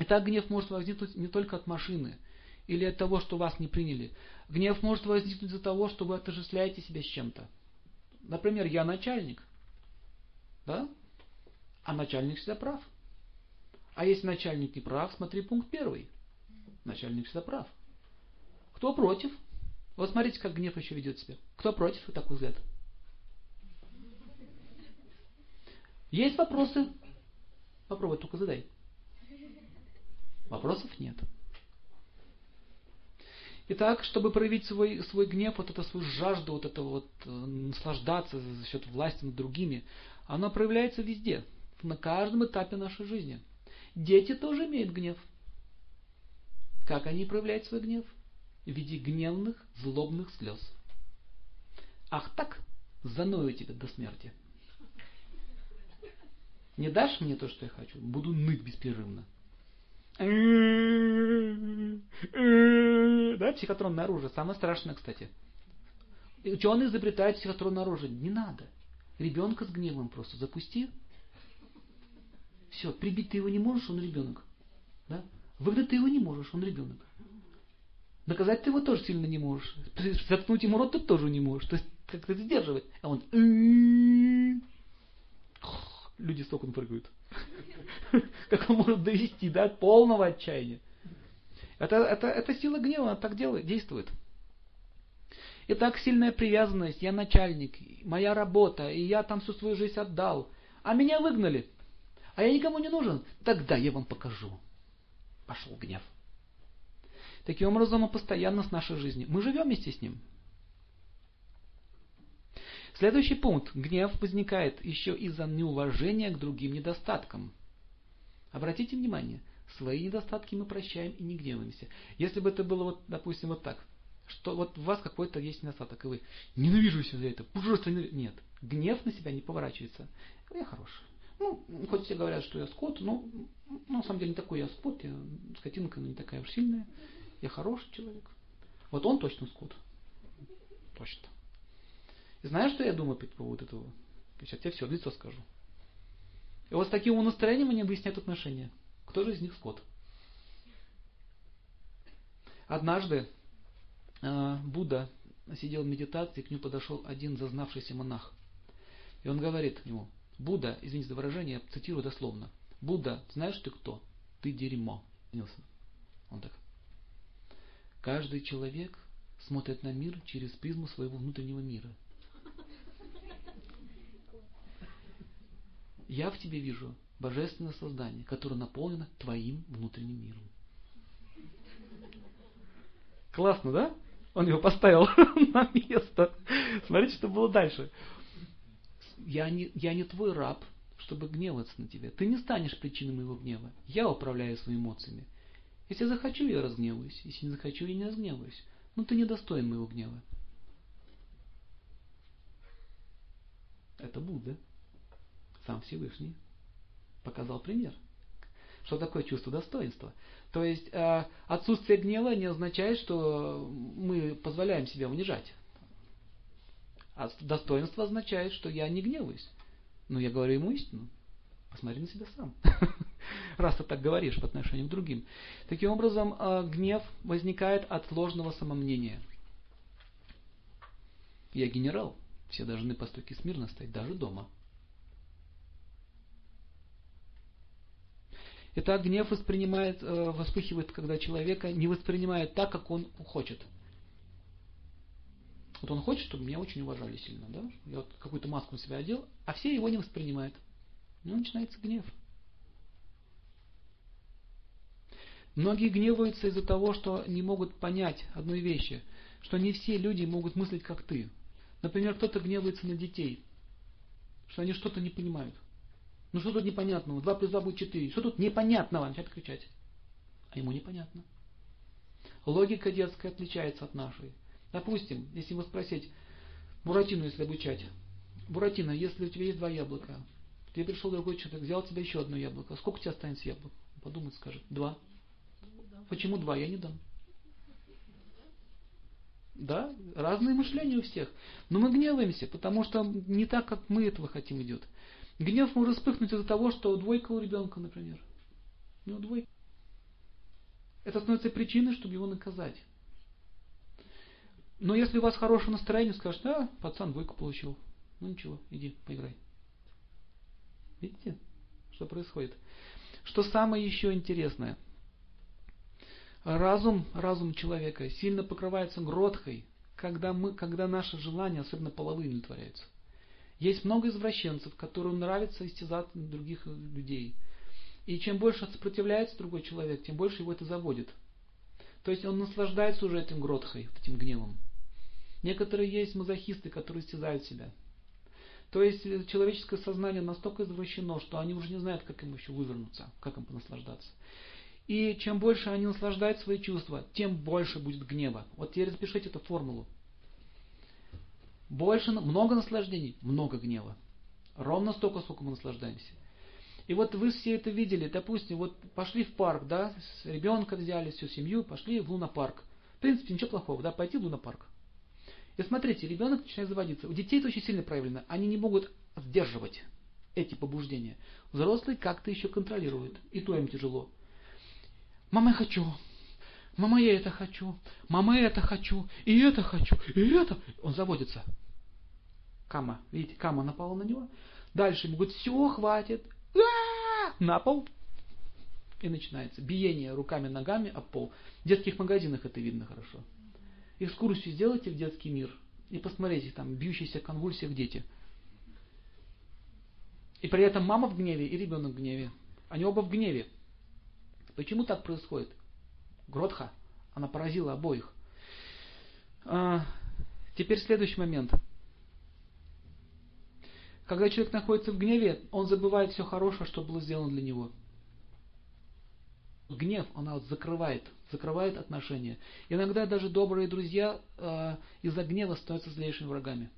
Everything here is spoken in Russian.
Итак, гнев может возникнуть не только от машины или от того, что вас не приняли. Гнев может возникнуть из-за того, что вы отождествляете себя с чем-то. Например, я начальник. Да? А начальник всегда прав. А если начальник не прав, смотри пункт первый. Начальник всегда прав. Кто против? Вот смотрите, как гнев еще ведет себя. Кто против такой взгляд? Есть вопросы? Попробуй, только задай. Вопросов нет. Итак, чтобы проявить свой, свой гнев, вот это свою жажду, вот это вот э, наслаждаться за счет власти над другими, оно проявляется везде, на каждом этапе нашей жизни. Дети тоже имеют гнев. Как они проявляют свой гнев? В виде гневных, злобных слез. Ах так, заною тебя до смерти. Не дашь мне то, что я хочу? Буду ныть беспрерывно. Да, психотронное оружие. Самое страшное, кстати. Ученые изобретают психотронное оружие. Не надо. Ребенка с гневом просто запусти. Все, прибить ты его не можешь, он ребенок. Да? Выгнать ты его не можешь, он ребенок. Наказать ты его тоже сильно не можешь. Заткнуть ему рот ты тоже не можешь. То есть как-то сдерживать. А он люди с окон прыгают. Как он может довести до полного отчаяния. Это, это, это сила гнева, она так делает, действует. Итак, сильная привязанность, я начальник, моя работа, и я там всю свою жизнь отдал. А меня выгнали. А я никому не нужен. Тогда я вам покажу. Пошел гнев. Таким образом, он постоянно с нашей жизнью. Мы живем вместе с ним. Следующий пункт. Гнев возникает еще из-за неуважения к другим недостаткам. Обратите внимание, свои недостатки мы прощаем и не гневаемся. Если бы это было, вот, допустим, вот так, что вот у вас какой-то есть недостаток, и вы ненавижу себя за это, ужасно Нет, гнев на себя не поворачивается. Я хороший. Ну, хоть все говорят, что я скот, но на самом деле не такой я скот, я скотинка, но не такая уж сильная. Я хороший человек. Вот он точно скот. Точно. И знаешь, что я думаю по поводу этого? Сейчас тебе все лицо скажу. И вот с таким настроением они выясняют отношения. Кто же из них скот? Однажды э, Будда сидел в медитации, к нему подошел один зазнавшийся монах. И он говорит ему, Будда, извините за выражение, я цитирую дословно. Будда, знаешь ты кто? Ты дерьмо. Он так. Каждый человек смотрит на мир через призму своего внутреннего мира. Я в тебе вижу божественное создание, которое наполнено твоим внутренним миром. Классно, да? Он его поставил на место. Смотрите, что было дальше. Я не, я не твой раб, чтобы гневаться на тебя. Ты не станешь причиной моего гнева. Я управляю своими эмоциями. Если захочу, я разгневаюсь. Если не захочу, я не разгневаюсь. Но ты не моего гнева. Это Будда сам Всевышний показал пример. Что такое чувство достоинства? То есть э, отсутствие гнева не означает, что мы позволяем себя унижать. А достоинство означает, что я не гневаюсь. Но я говорю ему истину. Посмотри на себя сам. Раз ты так говоришь по отношению к другим. Таким образом, э, гнев возникает от ложного самомнения. Я генерал. Все должны по стойке смирно стоять, даже дома. Итак, гнев воспринимает, э, вспыхивает, когда человека не воспринимает так, как он хочет. Вот он хочет, чтобы меня очень уважали сильно, да? Я вот какую-то маску на себя одел, а все его не воспринимают. Ну, начинается гнев. Многие гневаются из-за того, что не могут понять одной вещи, что не все люди могут мыслить, как ты. Например, кто-то гневается на детей, что они что-то не понимают. Ну что тут непонятного? 2 плюс 2 будет 4. Что тут непонятного? Начать кричать. А ему непонятно. Логика детская отличается от нашей. Допустим, если его спросить, Буратино, если обучать. Буратино, если у тебя есть два яблока, тебе пришел другой человек, взял тебе еще одно яблоко, сколько у тебя останется яблок? Подумает, скажет, два. Почему два? Я не дам. Да, разные мышления у всех. Но мы гневаемся, потому что не так, как мы этого хотим идет. Гнев может вспыхнуть из-за того, что двойка у ребенка, например. Ну, двойка. это становится причиной, чтобы его наказать. Но если у вас хорошее настроение, скажешь, да, пацан двойку получил. Ну ничего, иди, поиграй. Видите, что происходит? Что самое еще интересное? Разум, разум человека сильно покрывается гротхой, когда, мы, когда наши желания, особенно половые, удовлетворяются. Есть много извращенцев, которым нравится истязать других людей. И чем больше сопротивляется другой человек, тем больше его это заводит. То есть он наслаждается уже этим гротхой, этим гневом. Некоторые есть мазохисты, которые истязают себя. То есть человеческое сознание настолько извращено, что они уже не знают, как им еще вывернуться, как им понаслаждаться. И чем больше они наслаждают свои чувства, тем больше будет гнева. Вот теперь запишите эту формулу. Больше, много наслаждений, много гнева. Ровно столько, сколько мы наслаждаемся. И вот вы все это видели, допустим, вот пошли в парк, да, с ребенка взяли, всю семью, пошли в лунопарк. В принципе, ничего плохого, да, пойти в лунопарк. И смотрите, ребенок начинает заводиться. У детей это очень сильно проявлено. Они не могут сдерживать эти побуждения. Взрослые как-то еще контролируют. И то им тяжело. Мама, я хочу. Мама, я это хочу. Мама, я это хочу. И это хочу. И это. Он заводится. Кама. Видите, кама напала на него. Дальше ему говорит, все, хватит. На пол. И начинается биение руками, ногами об пол. В детских магазинах это видно хорошо. Экскурсию сделайте в детский мир и посмотрите, там бьющиеся в конвульсиях дети. И при этом мама в гневе и ребенок в гневе. Они оба в гневе. Почему так происходит? Гротха, она поразила обоих. А, теперь следующий момент. Когда человек находится в гневе, он забывает все хорошее, что было сделано для него. Гнев, она вот закрывает, закрывает отношения. Иногда даже добрые друзья э, из-за гнева становятся злейшими врагами.